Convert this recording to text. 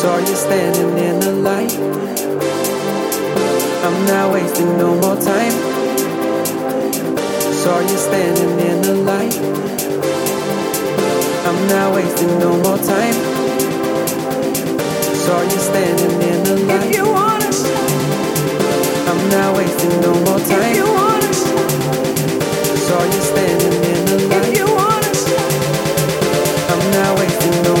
Saw you standing in the light. I'm not wasting no more time. Saw you standing in the light. I'm not wasting no more time. Saw you standing in the light. If you want it, I'm not wasting no more time. if you want it, Saw you standing in the light. if you want it, I'm not wasting no